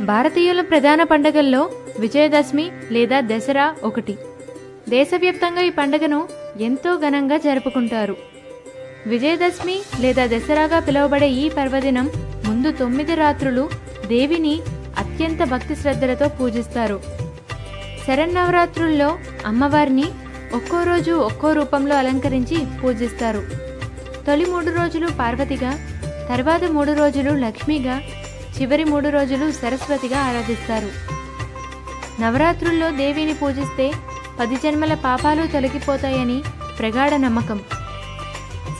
భారతీయుల ప్రధాన పండుగల్లో విజయదశమి లేదా దసరా ఒకటి. దేశవ్యాప్తంగా ఈ పండుగను ఎంతో ఘనంగా జరుపుకుంటారు. విజయదశమి లేదా దసరాగా పిలువబడే ఈ పర్వదినం ముందు తొమ్మిది రాత్రులు దేవిని అత్యంత భక్తి శ్రద్ధలతో పూజిస్తారు. శరన్నవరాత్రుల్లో అమ్మవారిని ఒక్కో రోజు ఒక్కో రూపంలో అలంకరించి పూజిస్తారు. తొలి మూడు రోజులు పార్వతిగా తర్వాత మూడు రోజులు లక్ష్మిగా చివరి మూడు రోజులు సరస్వతిగా ఆరాధిస్తారు. నవరాత్రుల్లో దేవిని పూజిస్తే పది జన్మల పాపాలు తొలగిపోతాయని ప్రగాఢ నమ్మకం.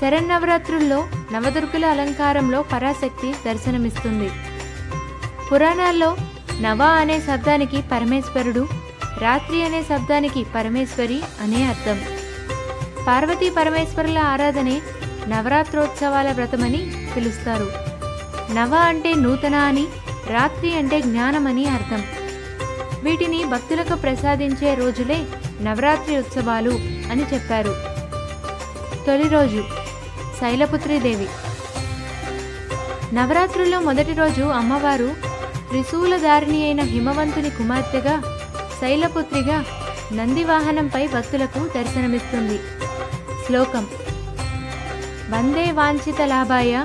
శరన్నవరాత్రుల్లో నవదుర్గుల అలంకారంలో పరాశక్తి దర్శనమిస్తుంది. పురాణాల్లో నవ అనే శబ్దానికి పరమేశ్వరుడు రాత్రి అనే శబ్దానికి పరమేశ్వరి అనే అర్థం. పార్వతీ పరమేశ్వరుల ఆరాధనే నవరాత్రోత్సవాల వ్రతమని పిలుస్తారు. నవ అంటే నూతన అని రాత్రి అంటే జ్ఞానమని అర్థం. వీటిని భక్తులకు ప్రసాదించే రోజులే నవరాత్రి ఉత్సవాలు అని చెప్పారు. తొలి రోజు శైలపుత్రిదేవి నవరాత్రుల్లో మొదటి రోజు అమ్మవారు త్రిశూలధారిణి అయిన హిమవంతుని కుమార్తెగా శైలపుత్రిగా నందివాహనంపై భక్తులకు దర్శనమిస్తుంది. శ్లోకం. వందే వాంఛిత లాభాయ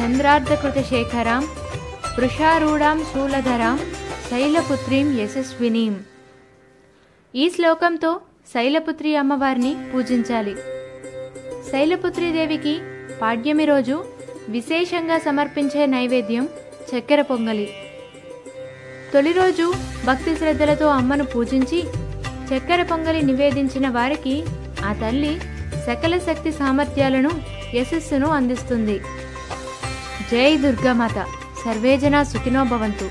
చంద్రార్ధకృత శేఖరాం వృషారూఢాం శూలధరాం శైలపుత్రీం యశస్వినీం. ఈ శ్లోకంతో శైలపుత్రి అమ్మవారిని పూజించాలి. శైలపుత్రీదేవికి పాడ్యమి రోజు విశేషంగా సమర్పించే నైవేద్యం చక్కెర పొంగలి. తొలి రోజు భక్తి శ్రద్ధలతో అమ్మను పూజించి చక్కెర పొంగలి నివేదించిన వారికి ఆ తల్లి సకల శక్తి సామర్థ్యాలను యశస్సును అందిస్తుంది. జై దుర్గామాత సర్వేజన సుఖినో భవంతు.